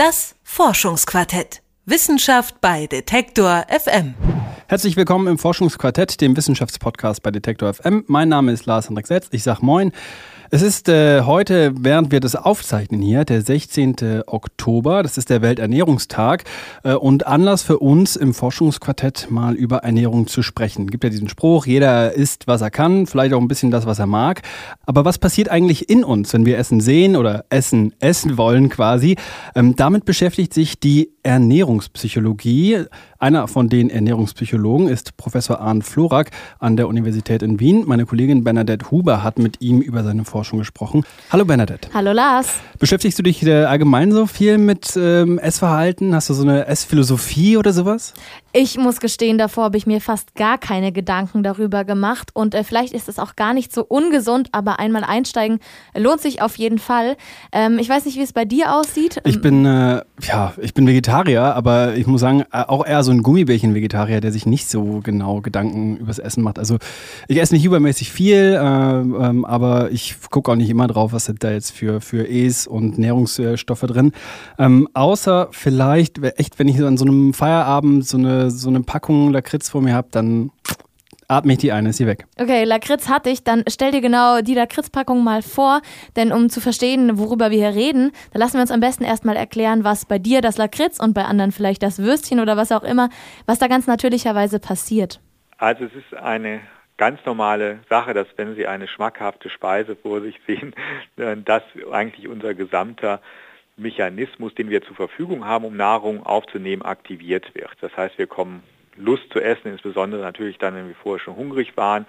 Das Forschungsquartett. Wissenschaft bei Detektor FM. Herzlich willkommen im Forschungsquartett, dem Wissenschaftspodcast bei Detektor FM. Mein Name ist Lars Hendrik Setz. Ich sag Moin. Es ist äh, heute, während wir das aufzeichnen hier, der 16. Oktober. Das ist der Welternährungstag äh, und Anlass für uns im Forschungsquartett mal über Ernährung zu sprechen. Gibt ja diesen Spruch, jeder isst, was er kann, vielleicht auch ein bisschen das, was er mag. Aber was passiert eigentlich in uns, wenn wir Essen sehen oder Essen essen wollen quasi? Ähm, damit beschäftigt sich die Ernährungspsychologie. Einer von den Ernährungspsychologen ist Professor Arndt Florak an der Universität in Wien. Meine Kollegin Bernadette Huber hat mit ihm über seine Forschung gesprochen. Hallo Bernadette. Hallo Lars. Beschäftigst du dich äh, allgemein so viel mit ähm, Essverhalten? Hast du so eine Essphilosophie oder sowas? Ich muss gestehen, davor habe ich mir fast gar keine Gedanken darüber gemacht und äh, vielleicht ist es auch gar nicht so ungesund, aber einmal einsteigen lohnt sich auf jeden Fall. Ähm, ich weiß nicht, wie es bei dir aussieht. Ich bin äh, ja, ich bin Vegetarier, aber ich muss sagen, äh, auch eher so ein Gummibärchen-Vegetarier, der sich nicht so genau Gedanken übers Essen macht. Also ich esse nicht übermäßig viel, äh, ähm, aber ich gucke auch nicht immer drauf, was sind da jetzt für für E's und Nährungsstoffe drin. Ähm, außer vielleicht echt, wenn ich so an so einem Feierabend so eine so eine Packung Lakritz vor mir habe, dann atme ich die ein, ist sie weg. Okay, Lakritz hatte ich, dann stell dir genau die Lakritzpackung mal vor, denn um zu verstehen, worüber wir hier reden, da lassen wir uns am besten erstmal erklären, was bei dir das Lakritz und bei anderen vielleicht das Würstchen oder was auch immer, was da ganz natürlicherweise passiert. Also es ist eine ganz normale Sache, dass wenn Sie eine schmackhafte Speise vor sich sehen, dass eigentlich unser gesamter Mechanismus, den wir zur Verfügung haben, um Nahrung aufzunehmen, aktiviert wird. Das heißt, wir kommen Lust zu essen, insbesondere natürlich dann, wenn wir vorher schon hungrig waren.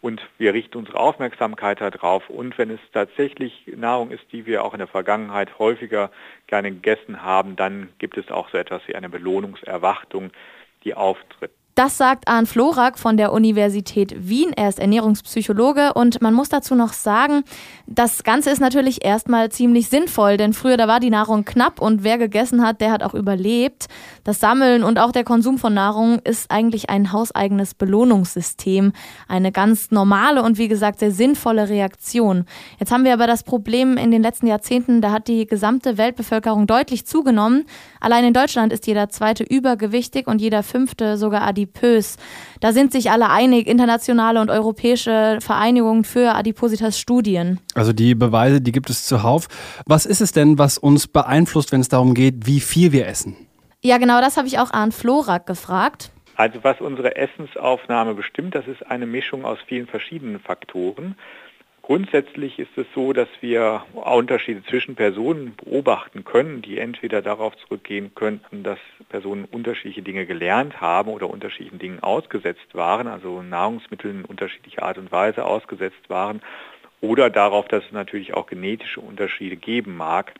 Und wir richten unsere Aufmerksamkeit darauf. Und wenn es tatsächlich Nahrung ist, die wir auch in der Vergangenheit häufiger gerne gegessen haben, dann gibt es auch so etwas wie eine Belohnungserwartung, die auftritt. Das sagt Arndt Florak von der Universität Wien. Er ist Ernährungspsychologe und man muss dazu noch sagen, das Ganze ist natürlich erstmal ziemlich sinnvoll, denn früher da war die Nahrung knapp und wer gegessen hat, der hat auch überlebt. Das Sammeln und auch der Konsum von Nahrung ist eigentlich ein hauseigenes Belohnungssystem. Eine ganz normale und wie gesagt sehr sinnvolle Reaktion. Jetzt haben wir aber das Problem in den letzten Jahrzehnten, da hat die gesamte Weltbevölkerung deutlich zugenommen. Allein in Deutschland ist jeder zweite übergewichtig und jeder fünfte sogar adipös adipös. Da sind sich alle einig, internationale und europäische Vereinigungen für Adipositas-Studien. Also die Beweise, die gibt es zuhauf. Was ist es denn, was uns beeinflusst, wenn es darum geht, wie viel wir essen? Ja, genau das habe ich auch Arndt Florak gefragt. Also was unsere Essensaufnahme bestimmt, das ist eine Mischung aus vielen verschiedenen Faktoren. Grundsätzlich ist es so, dass wir Unterschiede zwischen Personen beobachten können, die entweder darauf zurückgehen könnten, dass Personen unterschiedliche Dinge gelernt haben oder unterschiedlichen Dingen ausgesetzt waren, also Nahrungsmitteln in unterschiedlicher Art und Weise ausgesetzt waren, oder darauf, dass es natürlich auch genetische Unterschiede geben mag.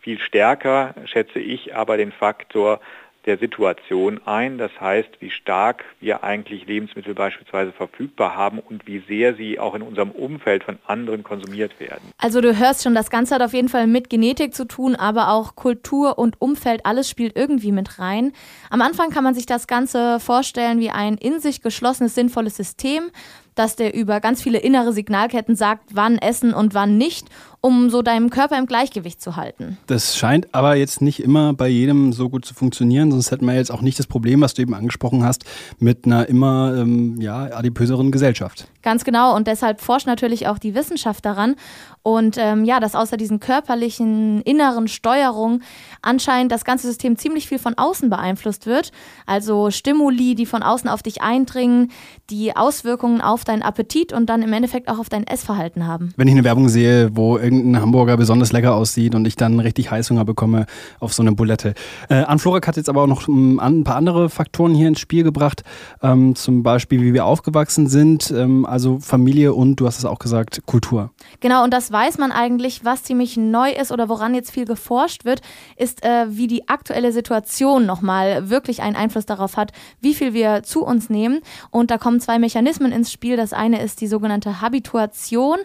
Viel stärker schätze ich aber den Faktor, der Situation ein. Das heißt, wie stark wir eigentlich Lebensmittel beispielsweise verfügbar haben und wie sehr sie auch in unserem Umfeld von anderen konsumiert werden. Also du hörst schon, das Ganze hat auf jeden Fall mit Genetik zu tun, aber auch Kultur und Umfeld, alles spielt irgendwie mit rein. Am Anfang kann man sich das Ganze vorstellen wie ein in sich geschlossenes, sinnvolles System, dass der über ganz viele innere Signalketten sagt, wann essen und wann nicht, um so deinem Körper im Gleichgewicht zu halten. Das scheint aber jetzt nicht immer bei jedem so gut zu funktionieren, sonst hätten wir jetzt auch nicht das Problem, was du eben angesprochen hast, mit einer immer ähm, ja, adipöseren Gesellschaft. Ganz genau und deshalb forscht natürlich auch die Wissenschaft daran und ähm, ja, dass außer diesen körperlichen inneren Steuerungen anscheinend das ganze System ziemlich viel von außen beeinflusst wird. Also Stimuli, die von außen auf dich eindringen, die Auswirkungen auf deinen Appetit und dann im Endeffekt auch auf dein Essverhalten haben. Wenn ich eine Werbung sehe, wo irgendein Hamburger besonders lecker aussieht und ich dann richtig Heißhunger bekomme auf so eine Bulette. Äh, Anflorak hat jetzt aber auch noch ein paar andere Faktoren hier ins Spiel gebracht. Ähm, zum Beispiel, wie wir aufgewachsen sind. Ähm, also Familie und, du hast es auch gesagt, Kultur. Genau, und das weiß man eigentlich, was ziemlich neu ist oder woran jetzt viel geforscht wird, ist, äh, wie die aktuelle Situation nochmal wirklich einen Einfluss darauf hat, wie viel wir zu uns nehmen. Und da kommen zwei Mechanismen ins Spiel. Das eine ist die sogenannte Habituation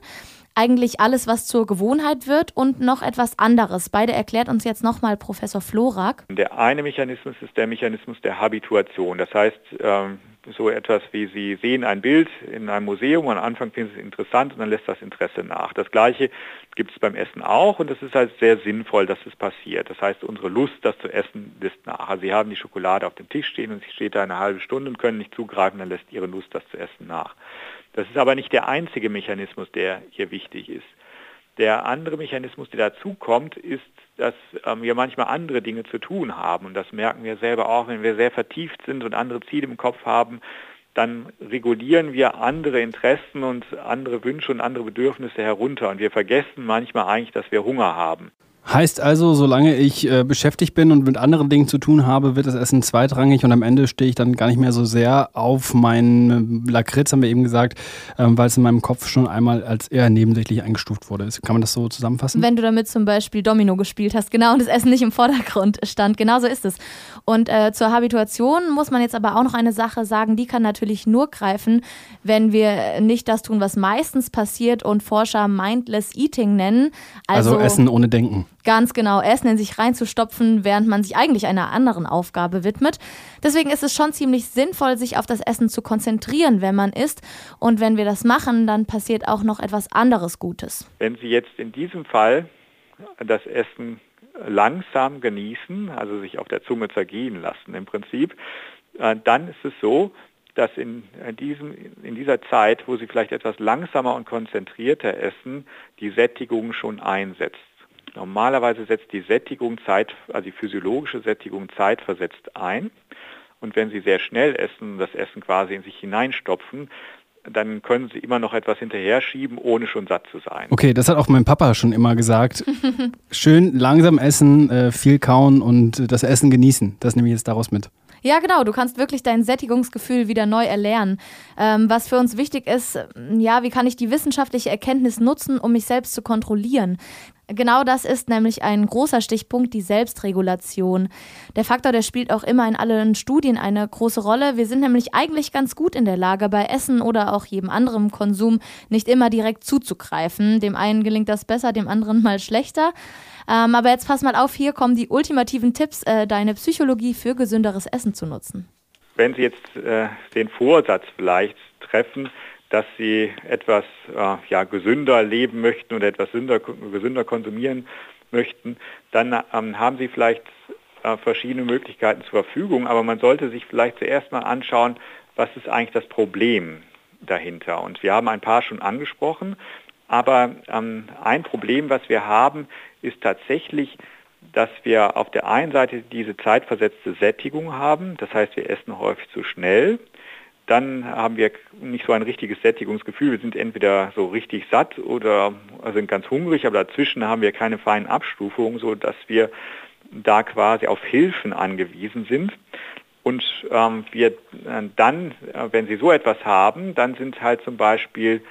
eigentlich alles, was zur Gewohnheit wird und noch etwas anderes. Beide erklärt uns jetzt nochmal Professor Florak. Der eine Mechanismus ist der Mechanismus der Habituation. Das heißt, ähm, so etwas wie Sie sehen ein Bild in einem Museum und am Anfang finden Sie es interessant und dann lässt das Interesse nach. Das gleiche gibt es beim Essen auch und es ist halt sehr sinnvoll, dass es passiert. Das heißt, unsere Lust, das zu essen, lässt nach. Also Sie haben die Schokolade auf dem Tisch stehen und sie steht da eine halbe Stunde und können nicht zugreifen, dann lässt Ihre Lust, das zu essen, nach. Das ist aber nicht der einzige Mechanismus, der hier wichtig ist. Der andere Mechanismus, der dazu kommt, ist, dass ähm, wir manchmal andere Dinge zu tun haben. Und das merken wir selber auch, wenn wir sehr vertieft sind und andere Ziele im Kopf haben, dann regulieren wir andere Interessen und andere Wünsche und andere Bedürfnisse herunter. Und wir vergessen manchmal eigentlich, dass wir Hunger haben. Heißt also, solange ich äh, beschäftigt bin und mit anderen Dingen zu tun habe, wird das Essen zweitrangig und am Ende stehe ich dann gar nicht mehr so sehr auf meinen äh, Lakritz, haben wir eben gesagt, ähm, weil es in meinem Kopf schon einmal als eher nebensächlich eingestuft wurde. Kann man das so zusammenfassen? Wenn du damit zum Beispiel Domino gespielt hast, genau, und das Essen nicht im Vordergrund stand, genau so ist es. Und äh, zur Habituation muss man jetzt aber auch noch eine Sache sagen, die kann natürlich nur greifen, wenn wir nicht das tun, was meistens passiert und Forscher Mindless Eating nennen. Also, also Essen ohne Denken. Ganz genau, Essen in sich reinzustopfen, während man sich eigentlich einer anderen Aufgabe widmet. Deswegen ist es schon ziemlich sinnvoll, sich auf das Essen zu konzentrieren, wenn man isst. Und wenn wir das machen, dann passiert auch noch etwas anderes Gutes. Wenn Sie jetzt in diesem Fall das Essen langsam genießen, also sich auf der Zunge zergehen lassen im Prinzip, äh, dann ist es so, dass in, diesem, in dieser Zeit, wo Sie vielleicht etwas langsamer und konzentrierter essen, die Sättigung schon einsetzt. Normalerweise setzt die Sättigung Zeit, also die physiologische Sättigung zeitversetzt ein. Und wenn Sie sehr schnell essen, das Essen quasi in sich hineinstopfen, dann können Sie immer noch etwas hinterher schieben, ohne schon satt zu sein. Okay, das hat auch mein Papa schon immer gesagt. Schön langsam essen, äh, viel kauen und das Essen genießen. Das nehme ich jetzt daraus mit. Ja, genau. Du kannst wirklich dein Sättigungsgefühl wieder neu erlernen. Ähm, was für uns wichtig ist, ja, wie kann ich die wissenschaftliche Erkenntnis nutzen, um mich selbst zu kontrollieren? Genau das ist nämlich ein großer Stichpunkt, die Selbstregulation. Der Faktor, der spielt auch immer in allen Studien eine große Rolle. Wir sind nämlich eigentlich ganz gut in der Lage, bei Essen oder auch jedem anderen Konsum nicht immer direkt zuzugreifen. Dem einen gelingt das besser, dem anderen mal schlechter. Ähm, aber jetzt pass mal auf, hier kommen die ultimativen Tipps, äh, deine Psychologie für gesünderes Essen zu nutzen. Wenn Sie jetzt äh, den Vorsatz vielleicht treffen, dass sie etwas äh, ja, gesünder leben möchten oder etwas gesünder, gesünder konsumieren möchten, dann ähm, haben sie vielleicht äh, verschiedene Möglichkeiten zur Verfügung, aber man sollte sich vielleicht zuerst mal anschauen, was ist eigentlich das Problem dahinter. Und wir haben ein paar schon angesprochen, aber ähm, ein Problem, was wir haben, ist tatsächlich, dass wir auf der einen Seite diese zeitversetzte Sättigung haben, das heißt, wir essen häufig zu schnell dann haben wir nicht so ein richtiges Sättigungsgefühl. Wir sind entweder so richtig satt oder sind ganz hungrig, aber dazwischen haben wir keine feinen Abstufungen, sodass wir da quasi auf Hilfen angewiesen sind. Und ähm, wir äh, dann, äh, wenn Sie so etwas haben, dann sind halt zum Beispiel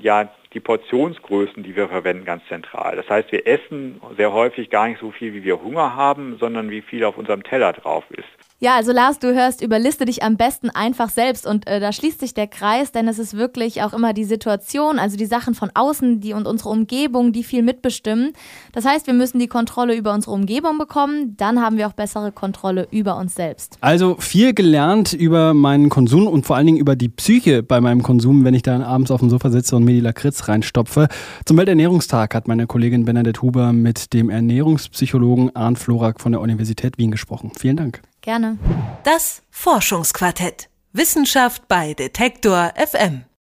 ja die Portionsgrößen, die wir verwenden, ganz zentral. Das heißt, wir essen sehr häufig gar nicht so viel, wie wir Hunger haben, sondern wie viel auf unserem Teller drauf ist. Ja, also Lars, du hörst, überliste dich am besten einfach selbst und äh, da schließt sich der Kreis, denn es ist wirklich auch immer die Situation, also die Sachen von außen, die und unsere Umgebung, die viel mitbestimmen. Das heißt, wir müssen die Kontrolle über unsere Umgebung bekommen, dann haben wir auch bessere Kontrolle über uns selbst. Also viel gelernt über meinen Konsum und vor allen Dingen über die Psyche bei meinem Konsum, wenn ich dann abends auf dem Sofa sitze und mir die Lakritz reinstopfe. Zum Welternährungstag hat meine Kollegin Bernadette Huber mit dem Ernährungspsychologen Arndt Florak von der Universität Wien gesprochen. Vielen Dank. Gerne. Das Forschungsquartett. Wissenschaft bei Detektor FM.